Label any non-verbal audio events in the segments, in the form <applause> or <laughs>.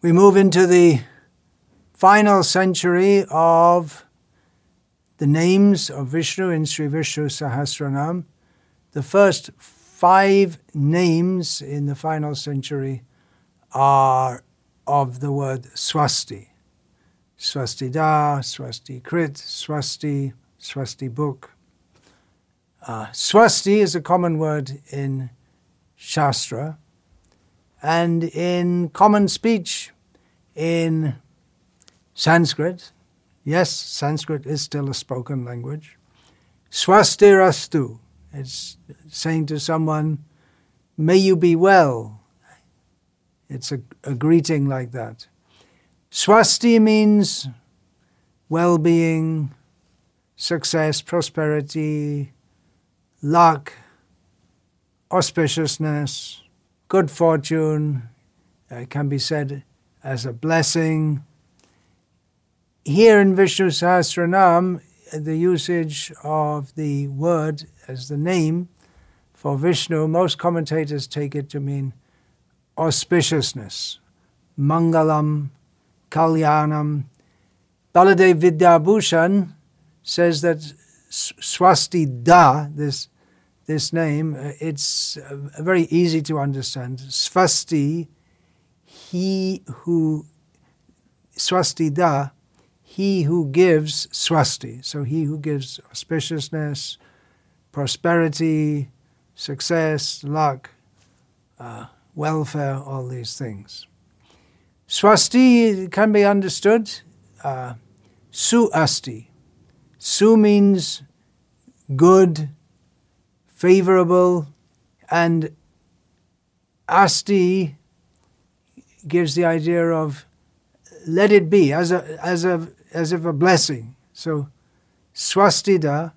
We move into the final century of the names of Vishnu in Sri Vishnu Sahasranam. The first five names in the final century are of the word swasti. Swasti da, swasti krit, swasti, swasti bhuk. Uh, swasti is a common word in Shastra and in common speech in Sanskrit. Yes, Sanskrit is still a spoken language. Swastirastu. It's saying to someone, may you be well. It's a, a greeting like that. Swasti means well being, success, prosperity, luck, auspiciousness, good fortune. It can be said as a blessing. Here in Vishnu Sahasranam, the usage of the word as the name for Vishnu, most commentators take it to mean auspiciousness, mangalam, kalyanam. Baladev Vidyabhushan says that swasti da, this, this name, uh, it's uh, very easy to understand. Swasti, he who, swasti da, he who gives swasti, so he who gives auspiciousness, prosperity, success, luck, uh, welfare, all these things. Swasti can be understood uh, su asti. Su means good, favorable, and asti gives the idea of let it be as a as a as if a blessing. So, swastida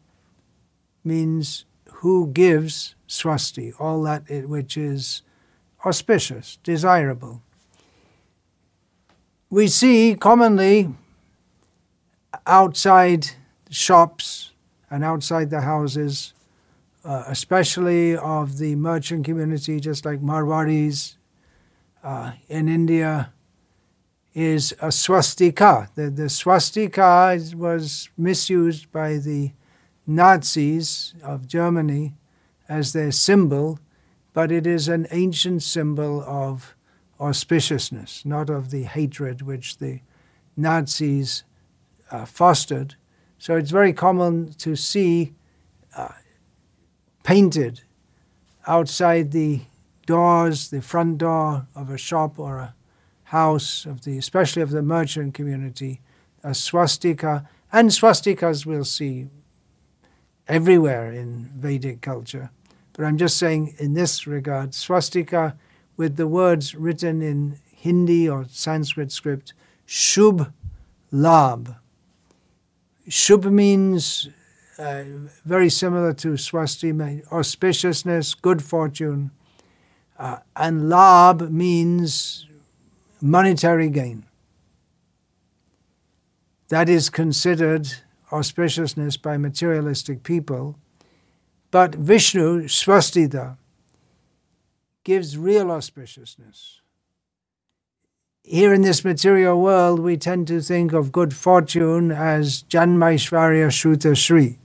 means who gives swasti, all that which is auspicious, desirable. We see commonly outside shops and outside the houses, uh, especially of the merchant community, just like Marwaris uh, in India, is a swastika. The, the swastika was misused by the Nazis of Germany as their symbol, but it is an ancient symbol of auspiciousness, not of the hatred which the Nazis uh, fostered. So it's very common to see uh, painted outside the doors, the front door of a shop or a house of the, especially of the merchant community, a swastika, and swastikas we'll see everywhere in Vedic culture. But I'm just saying, in this regard, swastika with the words written in Hindi or Sanskrit script, Shubh Labh. Shubh means uh, very similar to swasti, auspiciousness, good fortune. Uh, and labh means monetary gain. That is considered auspiciousness by materialistic people. But Vishnu, Swastida, gives real auspiciousness. Here in this material world, we tend to think of good fortune as Janmaishvarya Shruta Shri.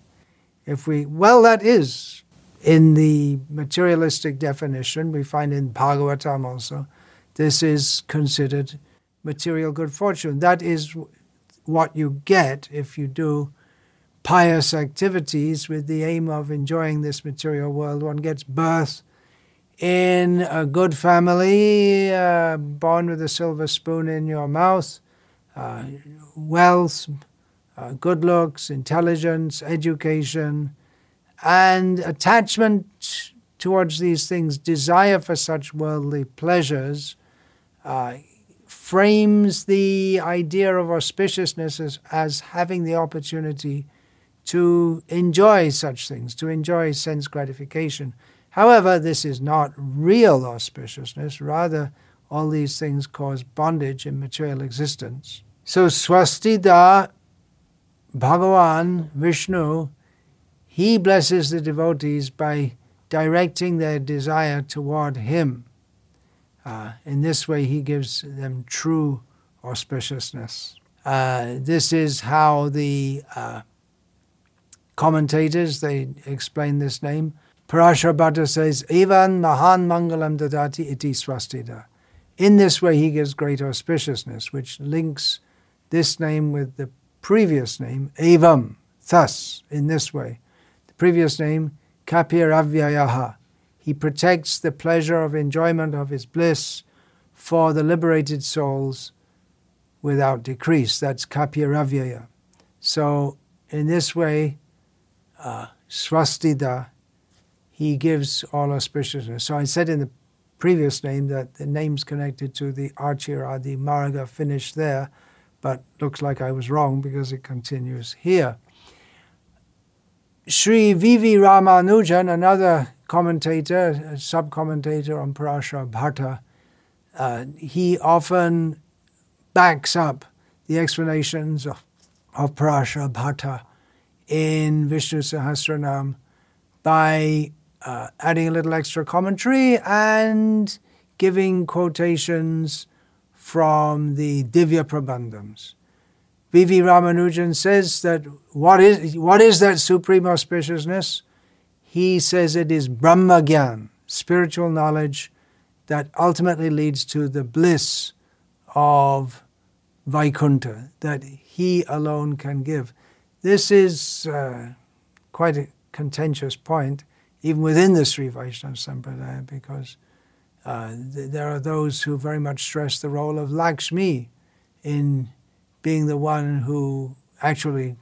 If we, well, that is in the materialistic definition, we find in Bhagavatam also this is considered material good fortune. That is what you get if you do pious activities with the aim of enjoying this material world. One gets birth in a good family, uh, born with a silver spoon in your mouth, uh, wealth, uh, good looks, intelligence, education, and attachment towards these things, desire for such worldly pleasures uh, frames the idea of auspiciousness as, as having the opportunity to enjoy such things, to enjoy sense gratification. However, this is not real auspiciousness, rather, all these things cause bondage in material existence. So, Swastida, Bhagavan, Vishnu, he blesses the devotees by directing their desire toward him Uh, in this way, he gives them true auspiciousness. Uh, this is how the uh, commentators they explain this name. Parashara Bhatta says, "Evan Mahan Mangalam Dadati Iti Swastida." In this way, he gives great auspiciousness, which links this name with the previous name, Evam, thus, in this way. The previous name, Kapiravyaya. He protects the pleasure of enjoyment of his bliss for the liberated souls without decrease. That's Kapiravyaya. So, in this way, uh, Swastida, he gives all auspiciousness. So, I said in the previous name that the names connected to the Archiradi Marga finished there, but looks like I was wrong because it continues here. Sri V.V. Ramanujan, another commentator, sub-commentator on Parashara Bhatta, uh, he often backs up the explanations of, of Parashara Bhatta in Vishnu Sahasranam by uh, adding a little extra commentary and giving quotations from the Divya Prabandhams. V.V. Ramanujan says that what is, what is that supreme auspiciousness? He says it is Brahma Gyan, spiritual knowledge that ultimately leads to the bliss of Vaikuntha, that he alone can give. This is uh, quite a contentious point, even within the Sri Vaishnava Sampradaya, because uh, th- there are those who very much stress the role of Lakshmi in being the one who actually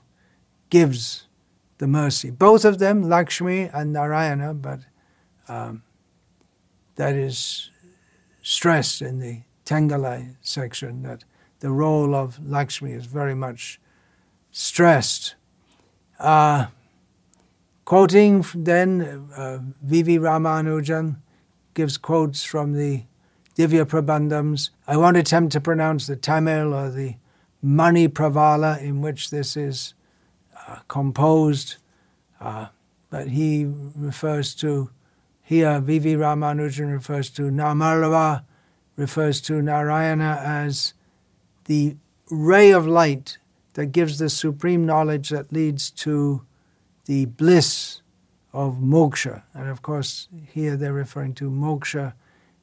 gives the mercy. Both of them, Lakshmi and Narayana, but um, that is stressed in the Tengalai section that the role of Lakshmi is very much stressed. Uh, quoting then, uh, V.V. Ramanujan gives quotes from the Divya Prabandhams. I won't attempt to pronounce the Tamil or the Mani Pravala in which this is uh, composed, uh, but he refers to, here V.V. Ramanujan refers to Nammalvar, refers to Narayana as the ray of light that gives the supreme knowledge that leads to the bliss of moksha. And of course, here they're referring to moksha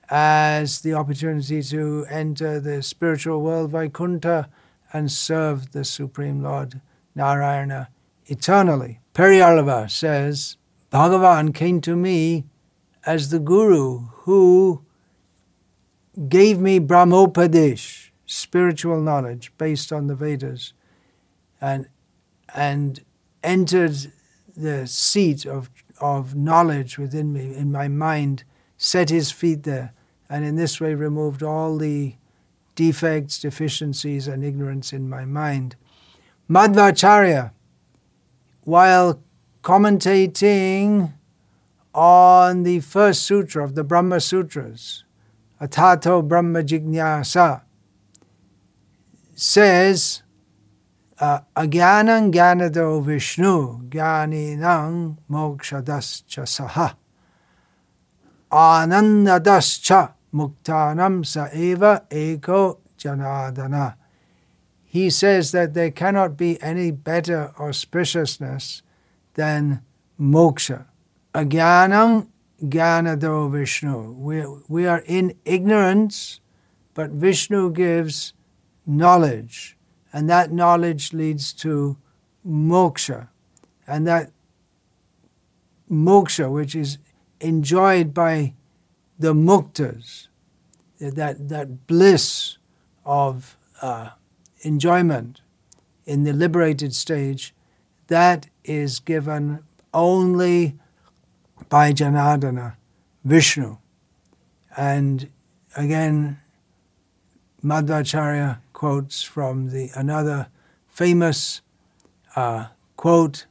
as the opportunity to enter the spiritual world, Vaikuntha, and serve the Supreme Lord Narayana eternally. Periyalvar says, Bhagavan came to me as the Guru who gave me Brahmopadesh, spiritual knowledge based on the Vedas, and, and entered the seat of, of knowledge within me, in my mind, set his feet there, and in this way removed all the defects, deficiencies, and ignorance in my mind. Madhvacharya, while commentating on the first sutra of the Brahma Sutras, Atato Brahma Jignasa, says, Agyanam Gyanado Vishnu Gyaninam Mokshadascha Saha Anandadascha Muktanam Saeva Eko Janadana. He says that there cannot be any better auspiciousness than moksha. Agyanam Gyanado Vishnu. We, we are in ignorance, but Vishnu gives knowledge, and that knowledge leads to moksha. And that moksha, which is enjoyed by the muktas, that, that bliss of uh, enjoyment in the liberated stage, that is given only by Janardana, Vishnu. And again, Madhvacharya quotes from the another famous uh, quote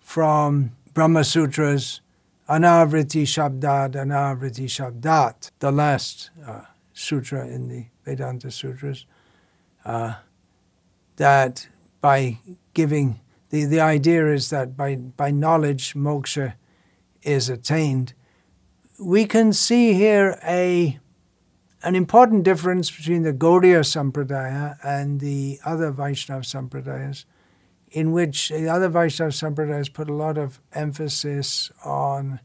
from Brahma Sutras Anavriti Shabdat, Anavriti Shabdat, the last uh, sutra in the Vedanta Sutras, uh, that by giving, the, the idea is that by, by knowledge, moksha is attained. We can see here a, an important difference between the Gaudiya Sampradaya and the other Vaishnava Sampradayas, in which the other Vaishnava Sampradayas put a lot of emphasis on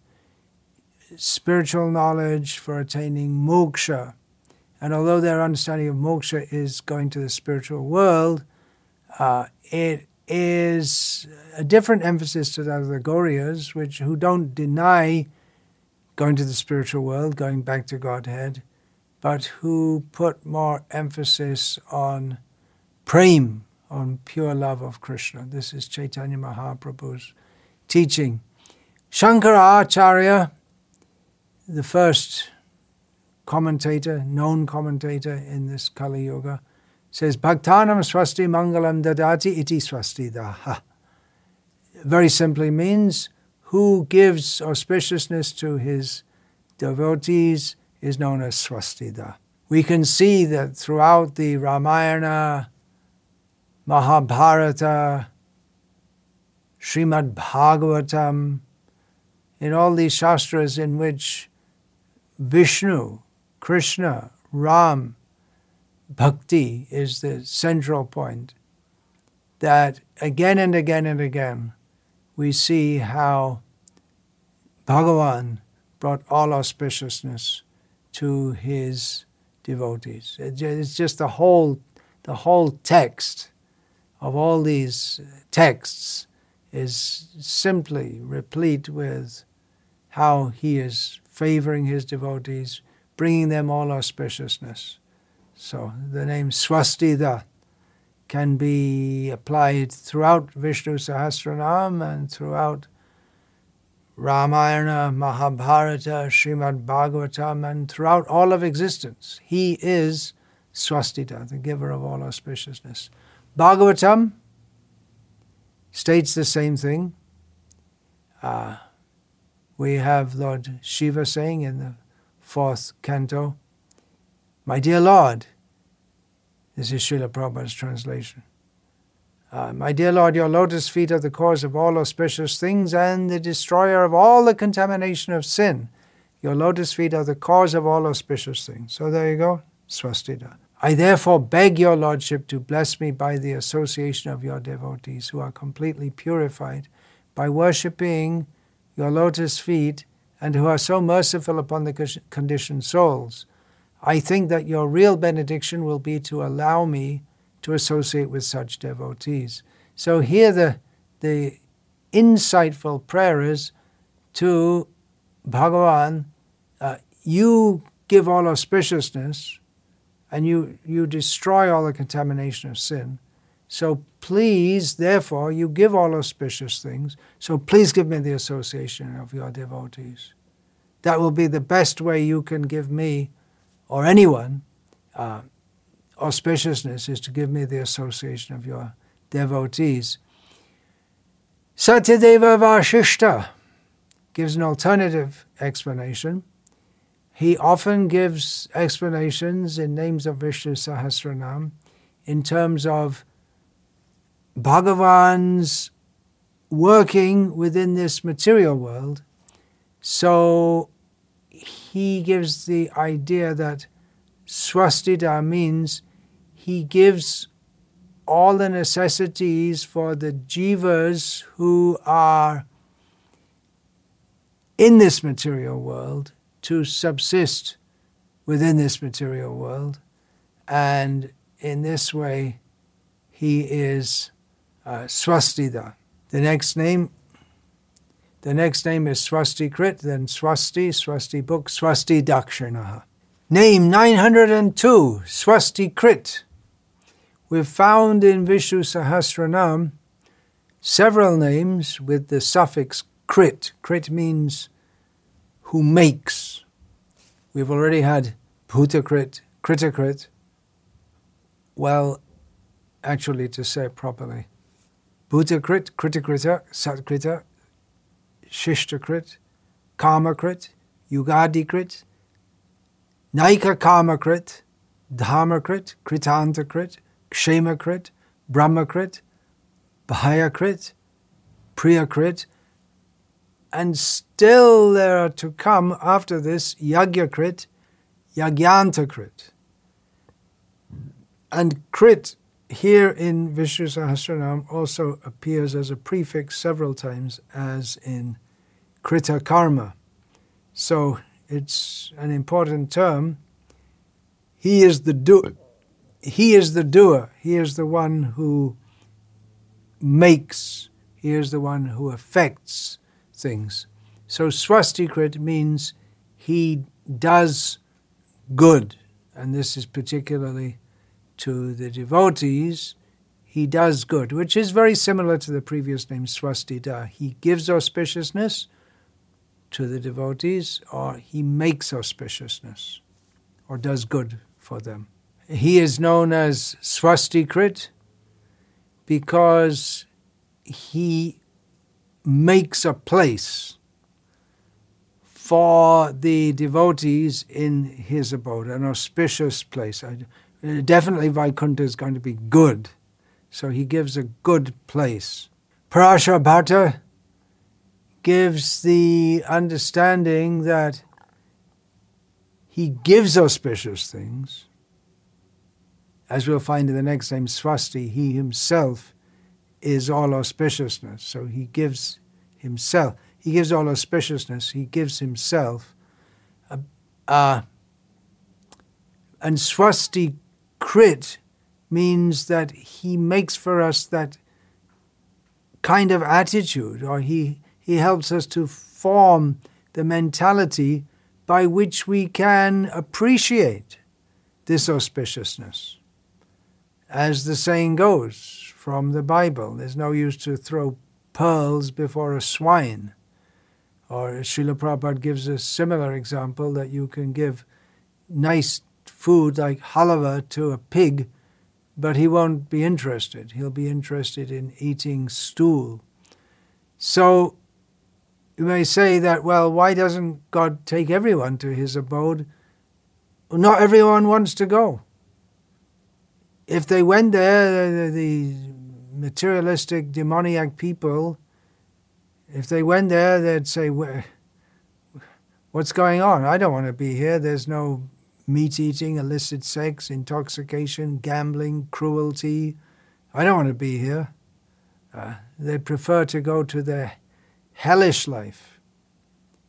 spiritual knowledge for attaining moksha. And although their understanding of moksha is going to the spiritual world, uh, it is a different emphasis to that of the Gaudiyas, which who don't deny going to the spiritual world, going back to Godhead, but who put more emphasis on prem, on pure love of Krishna. This is Chaitanya Mahaprabhu's teaching. Shankara Acharya, the first commentator, known commentator in this Kali Yuga, says, Bhaktanam swasti mangalam dadati iti swasti daha. Very simply means, who gives auspiciousness to his devotees is known as swastida. We can see that throughout the Ramayana, Mahabharata, Srimad Bhagavatam, in all these shastras in which Vishnu, Krishna, Ram, Bhakti is the central point, that again and again and again we see how Bhagavan brought all auspiciousness to his devotees. It's just the whole, the whole text of all these texts is simply replete with how he is favoring his devotees, bringing them all auspiciousness. So the name Swastida can be applied throughout Vishnu Sahasranam and throughout Ramayana, Mahabharata, Srimad Bhagavatam, and throughout all of existence. He is Swastida, the giver of all auspiciousness. Bhagavatam states the same thing. Uh, we have Lord Shiva saying in the fourth canto, My dear Lord, this is Srila Prabhupada's translation. Uh, my dear Lord, your lotus feet are the cause of all auspicious things and the destroyer of all the contamination of sin. Your lotus feet are the cause of all auspicious things. So there you go, swastika. I therefore beg your Lordship to bless me by the association of your devotees who are completely purified by worshipping your lotus feet and who are so merciful upon the conditioned souls. I think that your real benediction will be to allow me to associate with such devotees. So here the, the insightful prayer is to Bhagavan, uh, you give all auspiciousness and you, you destroy all the contamination of sin. So please, therefore, you give all auspicious things. So please give me the association of your devotees. That will be the best way you can give me or anyone uh, auspiciousness is to give me the association of your devotees. Satyadeva Vashishta gives an alternative explanation. He often gives explanations in names of Vishnu Sahasranam in terms of Bhagavan's working within this material world. So he gives the idea that swastida means he gives all the necessities for the jivas who are in this material world to subsist within this material world. And in this way, he is uh, Swastida. The next name, the next name is Swastikrit, then Swasti, Swasti bhuk, Swasti Dakshinaha. Name 902, Swastikrit. We've found in Vishnu Sahasranam several names with the suffix krit. Krit means who makes. We've already had Bhutakrit, Kritakrit. Well, actually, to say it properly, Bhutakrit, Kritakrita, Satkrita, Shishtakrit, Kamakrit, Yugadikrit, Naika Kamakrit, Dharmakrit, Kritantakrit, Kshemakrit, Brahmakrit, Bhayakrit, Priyakrit, and still there are to come after this Yagyakrit, Yagyantakrit. And Krit here in Vishnu Sahasranam also appears as a prefix several times, as in Krita Karma. So it's an important term. He is the do- he is the doer. He is the one who makes. He is the one who affects things. So swastikrit means he does good, and this is particularly to the devotees. He does good, which is very similar to the previous name swastida. He gives auspiciousness to the devotees, or he makes auspiciousness, or does good for them. He is known as swastikrit because he makes a place for the devotees in his abode, an auspicious place. Definitely Vaikuntha is going to be good, so he gives a good place. Parashara Bhatta gives the understanding that he gives auspicious things. As we'll find in the next name, Swasti, he himself is all auspiciousness. So he gives himself. He gives all auspiciousness. He gives himself. Uh, and swasti krit means that he makes for us that kind of attitude, or he, he helps us to form the mentality by which we can appreciate this auspiciousness. As the saying goes, from the Bible. There's no use to throw pearls before a swine. Or Srila Prabhupada gives a similar example that you can give nice food like halava to a pig, but he won't be interested. He'll be interested in eating stool. So you may say that, well, why doesn't God take everyone to his abode? Not everyone wants to go if they went there, the, the materialistic, demoniac people, if they went there, they'd say, What's going on? I don't want to be here. There's no meat eating, illicit sex, intoxication, gambling, cruelty. I don't want to be here. Uh, they prefer to go to their hellish life,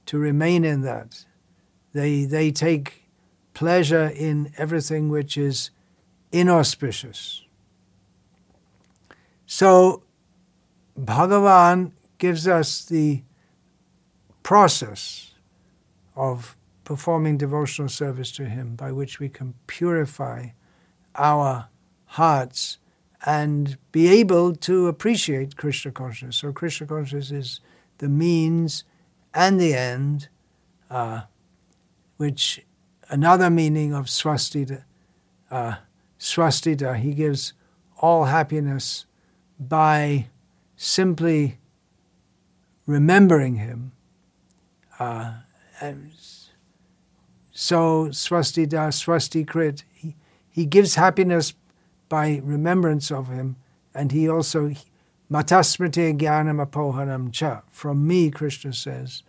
to remain in that. They, they take pleasure in everything which is inauspicious. So, Bhagavan gives us the process of performing devotional service to Him by which we can purify our hearts and be able to appreciate Krishna consciousness. So, Krishna consciousness is the means and the end, uh, which another meaning of swastika. Uh, swastida. He gives all happiness by simply remembering him. Uh, so swastida, swastikrit, he, he gives happiness by remembrance of him, and he also matasmriti jnanam apohanam cha. From me, Krishna says,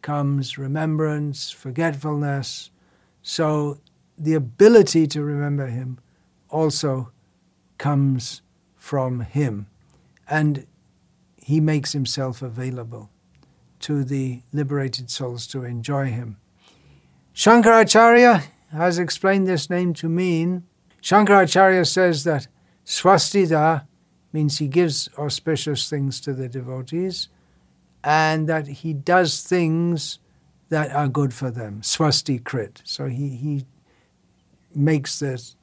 comes remembrance, forgetfulness. So the ability to remember him also comes from him. And he makes himself available to the liberated souls to enjoy him. Shankaracharya has explained this name to mean Shankaracharya says that swastida means he gives auspicious things to the devotees and that he does things that are good for them, swasti krit. So he, he makes this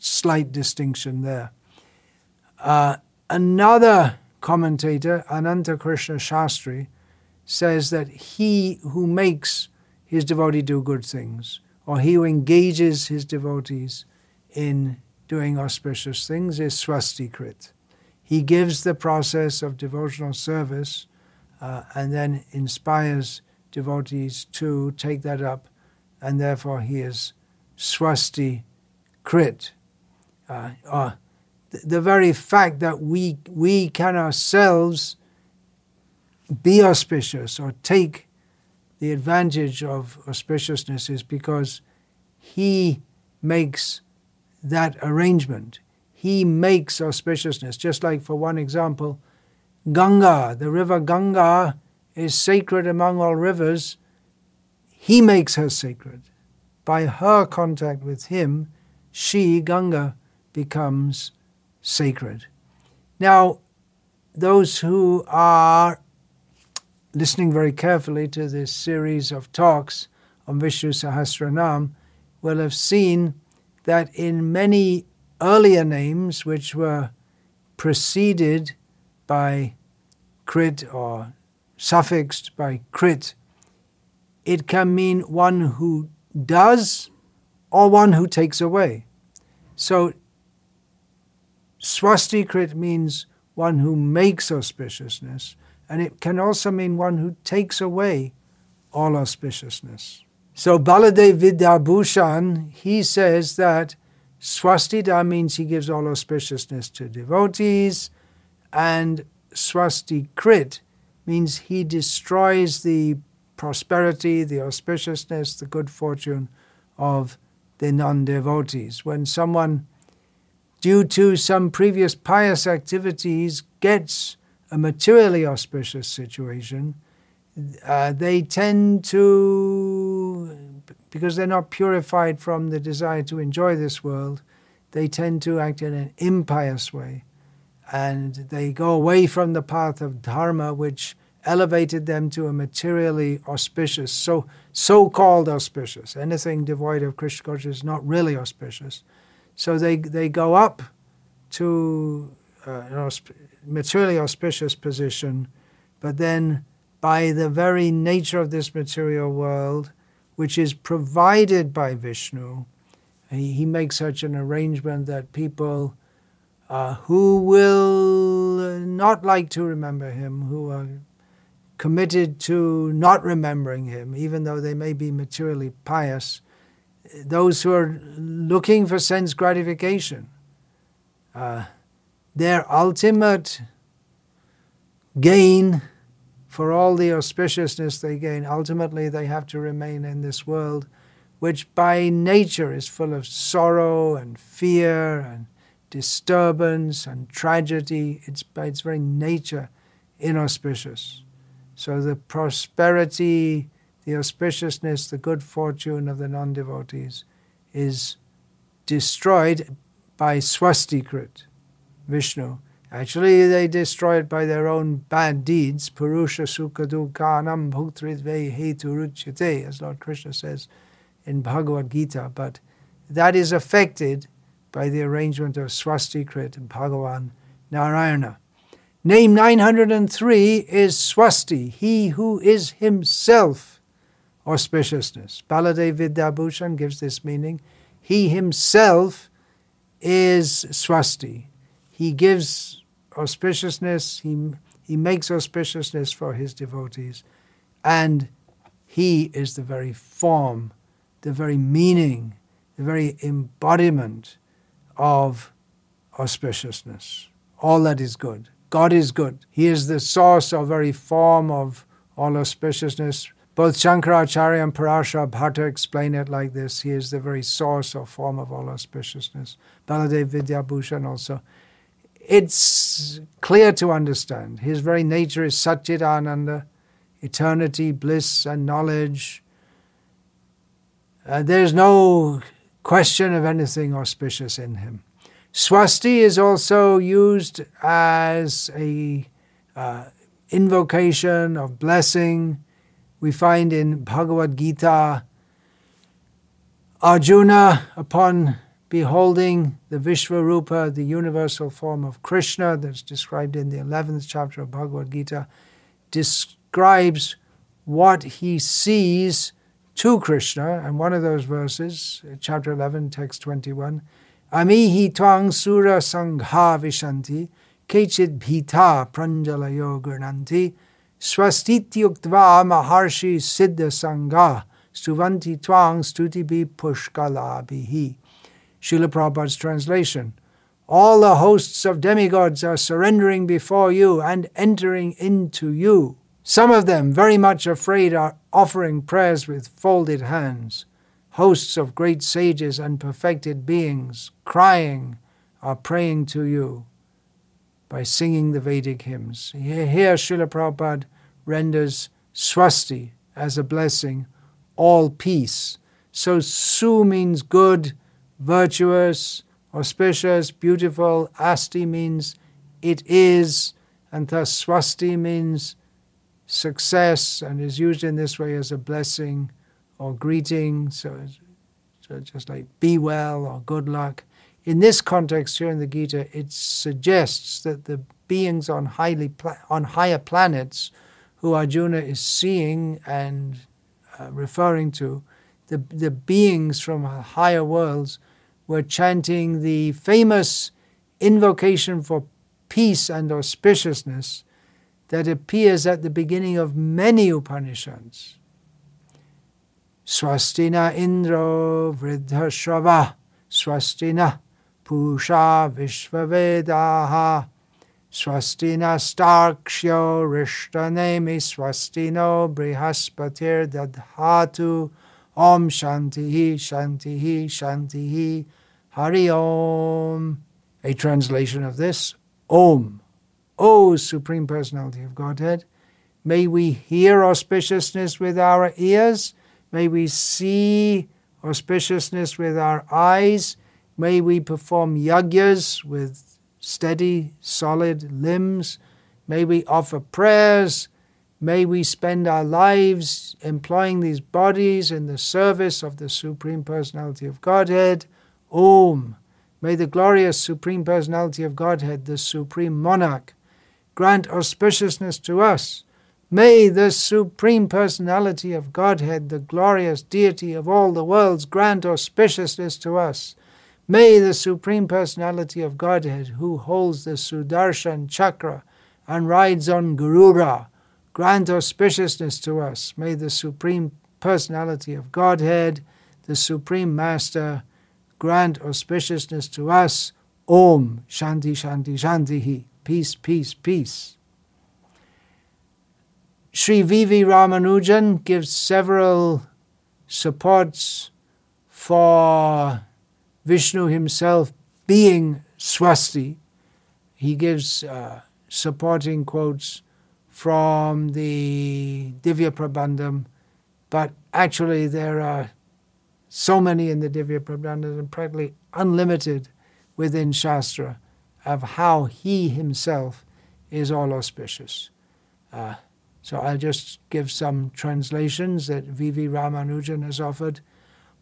slight distinction there. Uh, another commentator, Ananta Krishna Shastri, says that he who makes his devotee do good things, or he who engages his devotees in doing auspicious things, is swastikrit. He gives the process of devotional service uh, and then inspires devotees to take that up, and therefore he is swasti krit uh, uh, the, the very fact that we, we can ourselves be auspicious or take the advantage of auspiciousness is because he makes that arrangement. He makes auspiciousness. Just like, for one example, Ganga, the river Ganga, is sacred among all rivers. He makes her sacred. By her contact with him, she, Ganga, becomes sacred. Now, those who are listening very carefully to this series of talks on Vishnu Sahasranam will have seen that in many earlier names which were preceded by krit or suffixed by krit, it can mean one who does or one who takes away. So swastikrit means one who makes auspiciousness, and it can also mean one who takes away all auspiciousness. So Baladev Vidyabhushan, he says that swastida means he gives all auspiciousness to devotees, and swastikrit means he destroys the prosperity, the auspiciousness, the good fortune of the non devotees. When someone, due to some previous pious activities, gets a materially auspicious situation, uh, they tend to, because they're not purified from the desire to enjoy this world, they tend to act in an impious way. And they go away from the path of dharma, which elevated them to a materially auspicious, so so-called auspicious. Anything devoid of Krishna consciousness is not really auspicious. So they they go up to uh, an ausp- materially auspicious position, but then by the very nature of this material world, which is provided by Vishnu, he, he makes such an arrangement that people uh, who will not like to remember him, who are committed to not remembering him, even though they may be materially pious, those who are looking for sense gratification, uh, their ultimate gain for all the auspiciousness they gain, ultimately they have to remain in this world, which by nature is full of sorrow and fear and disturbance and tragedy. It's by its very nature inauspicious. So the prosperity, the auspiciousness, the good fortune of the non devotees is destroyed by swastikrit, Vishnu. Actually, they destroy it by their own bad deeds. Purusha sukha dukhanam bhuktridve heturuchyate, as Lord Krishna says in Bhagavad Gita. But that is affected by the arrangement of swastikrit and Bhagavan Narayana. Name 903 is Swasti, he who is himself auspiciousness. Baladev Vidyabhushan gives this meaning. He himself is Swasti. He gives auspiciousness, he, he makes auspiciousness for his devotees, and he is the very form, the very meaning, the very embodiment of auspiciousness, all that is good. God is good. He is the source or very form of all auspiciousness. Both Shankaracharya and Parashar Bhatta explain it like this. He is the very source or form of all auspiciousness. Baladev Vidyabhushan also. It's clear to understand. His very nature is Satchidananda, eternity, bliss, and knowledge. Uh, there's no question of anything auspicious in him. Swasti is also used as a uh, invocation of blessing. We find in Bhagavad Gita, Arjuna, upon beholding the Vishvarupa, the universal form of Krishna, that's described in the 11th chapter of Bhagavad Gita, describes what he sees to Krishna. And one of those verses, chapter 11, text 21, Amihi twang sura sangha vishanti, kechid bhita pranjalayo gurnanti, swastityuktva maharshi siddha sangha, stuvanti twang stutibi pushkalabihi. Srila Prabhupada's translation. All the hosts of demigods are surrendering before you and entering into you. Some of them, very much afraid, are offering prayers with folded hands. hosts of great sages and perfected beings crying are praying to you by singing the Vedic hymns. Here, Srila Prabhupada renders swasti as a blessing, all peace. So su means good, virtuous, auspicious, beautiful. Asti means it is, and thus swasti means success and is used in this way as a blessing or greeting. So, so just like be well or good luck. In this context here in the Gita, it suggests that the beings on highly on higher planets, who Arjuna is seeing and uh, referring to, the the beings from higher worlds, were chanting the famous invocation for peace and auspiciousness that appears at the beginning of many Upanishads. Swastina Indro Vridhashrava Swastina Pusha Vishvavedaha. Swastina Starkshyo Rishtanemi Swastino Brihaspatir Dadhatu. Om Shantihi Shantihi Shantihi Hari Om. A translation of this Om. O Supreme Personality of Godhead, may we hear auspiciousness with our ears, may we see auspiciousness with our eyes, May we perform yagyas with steady, solid limbs. May we offer prayers. May we spend our lives employing these bodies in the service of the Supreme Personality of Godhead. Om. May the glorious Supreme Personality of Godhead, the Supreme Monarch, grant auspiciousness to us. May the Supreme Personality of Godhead, the glorious deity of all the worlds, grant auspiciousness to us. May the Supreme Personality of Godhead, who holds the Sudarshan Chakra and rides on Garuda, grant auspiciousness to us. May the Supreme Personality of Godhead, the Supreme Master, grant auspiciousness to us. Om Shanti Shanti Shanti Peace, peace, peace. Sri V.V. Ramanujan gives several supports for Vishnu himself being Swasti, he gives uh, supporting quotes from the Divya Prabandham, but actually there are so many in the Divya Prabandham and practically unlimited within Shastra of how he himself is all auspicious. Uh, so I'll just give some translations that V.V. Ramanujan has offered.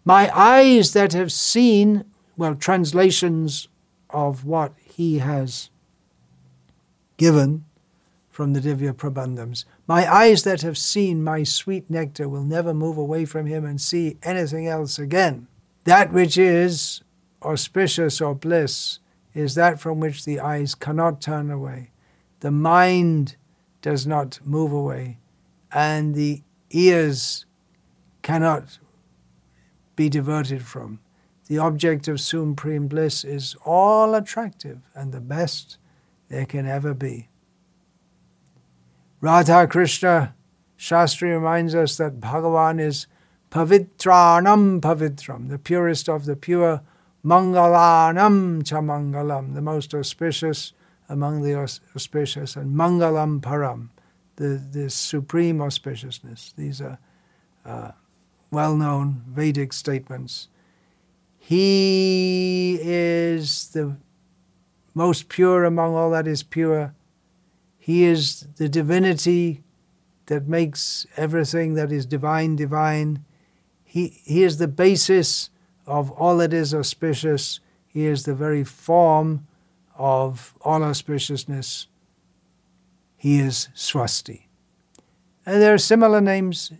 My eyes that have seen well, translations of what he has given from the Divya Prabandhams. My eyes that have seen my sweet nectar will never move away from him and see anything else again. That which is auspicious or bliss is that from which the eyes cannot turn away. The mind does not move away, and the ears cannot be diverted from the object of supreme bliss is all attractive and the best there can ever be. Radha Krishna Shastri reminds us that Bhagavan is pavitranam pavitram, the purest of the pure, mangalanam cha mangalam, the most auspicious among the auspicious, and mangalam param, the, the supreme auspiciousness. These are uh, well known Vedic statements he is the most pure among all that is pure. He is the divinity that makes everything that is divine divine. He, he is the basis of all that is auspicious. He is the very form of all auspiciousness. He is Swasti. And there are similar names.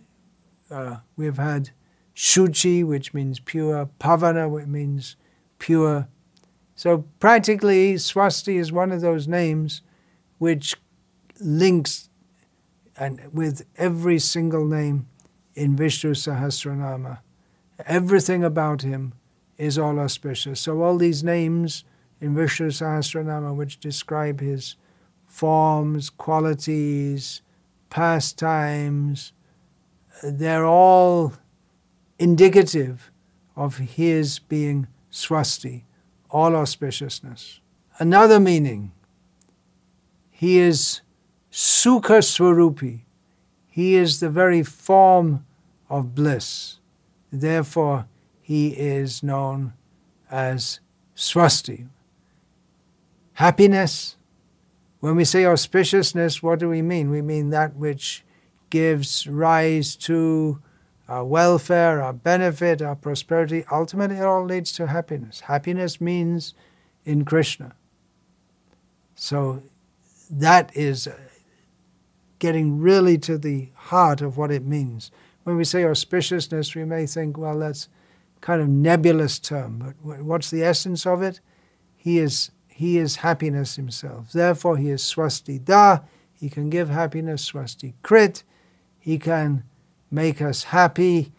Uh, we've had Shuchi, which means pure, Pavana, which means pure. So practically, Swasti is one of those names which links and with every single name in Vishnu Sahasranama. Everything about him is all auspicious. So all these names in Vishnu Sahasranama which describe his forms, qualities, pastimes, they're all indicative of his being swasti, all auspiciousness. Another meaning, he is sukha swarupi. He is the very form of bliss. Therefore, he is known as swasti. Happiness. When we say auspiciousness, what do we mean? We mean that which gives rise to our welfare, our benefit, our prosperity. Ultimately, it all leads to happiness. Happiness means in Krishna. So that is uh, getting really to the heart of what it means. When we say auspiciousness, we may think, well, that's kind of nebulous term, but what's the essence of it? He is he is happiness himself. Therefore, he is swasti da. He can give happiness, swasti krit. He can make us happy.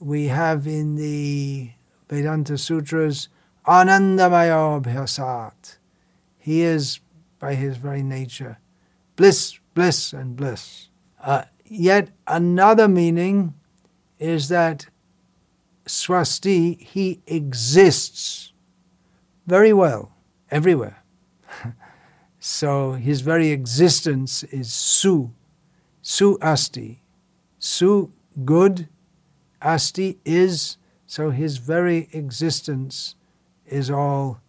We have in the Vedanta Sutras, Anandamaya Bhyasat. He is, by his very nature, bliss, bliss, and bliss. Uh, yet another meaning is that swasti, he exists very well everywhere. <laughs> so his very existence is su, su asti. Su, good, asti is, so his very existence is all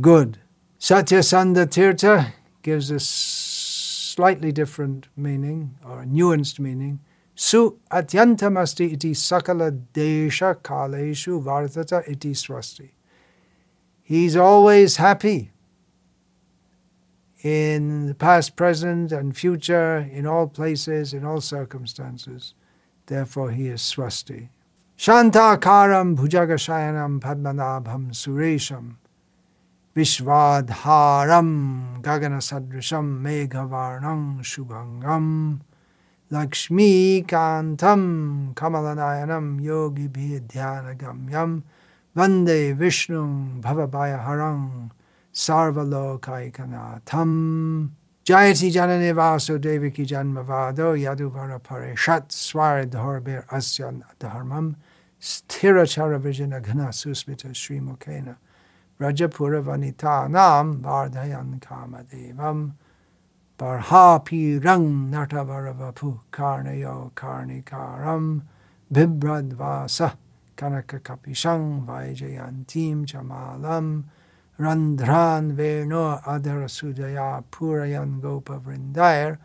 good. Satyasandha Tirtha gives a slightly different meaning, or a nuanced meaning. Su atyantamasti iti sakala desha kaleshu vartata iti swasti. He's always happy in the past, present, and future, in all places, in all circumstances. Therefore, he is swasti. Shantakaram bhujagashayanam padmanabham suresham vishvadharam gaganasadrisham meghavarnam shubhangam lakshmi kantam kamalanayanam yogi bhidhyanagamyam Vande Vishnu Bhavabhaya sarvalokaikanatham jayati janane vasudeviki janmavado yaduvara parishat swaridharbir asyan dharmam sthirachara vijanaghana susmita srimukena rajapura vanita nam vardhayan kamadevam barhapi rang natavaravaphu karnayo karnikaram bibradvasa kanaka kapishang vaijayantim chamalam Randhran Veno Adharasudaya Purayan Gopa Vrindayar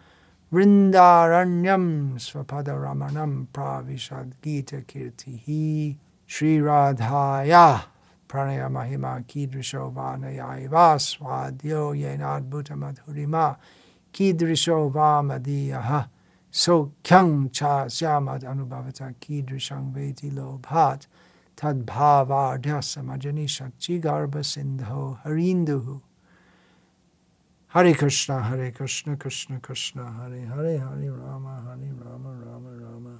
Vrindaranyam Svapadaramanam Pravishad Gita Kirtihi Sri Radhaya Pranaya Mahima Kidrisho Vanayaiva Swadyo Yenadbhuta Madhurima Kidrisho Vamadiyaha Sokyang cha syamad anubhavata kidrishang veti lobhat tadbhavadhyasamajanisachi garbhasindho harinduhu. Hare Krishna, Hare Krishna, Krishna Krishna, Hare Hare, Hare Rama, Hare Rama, Rama Rama, Rama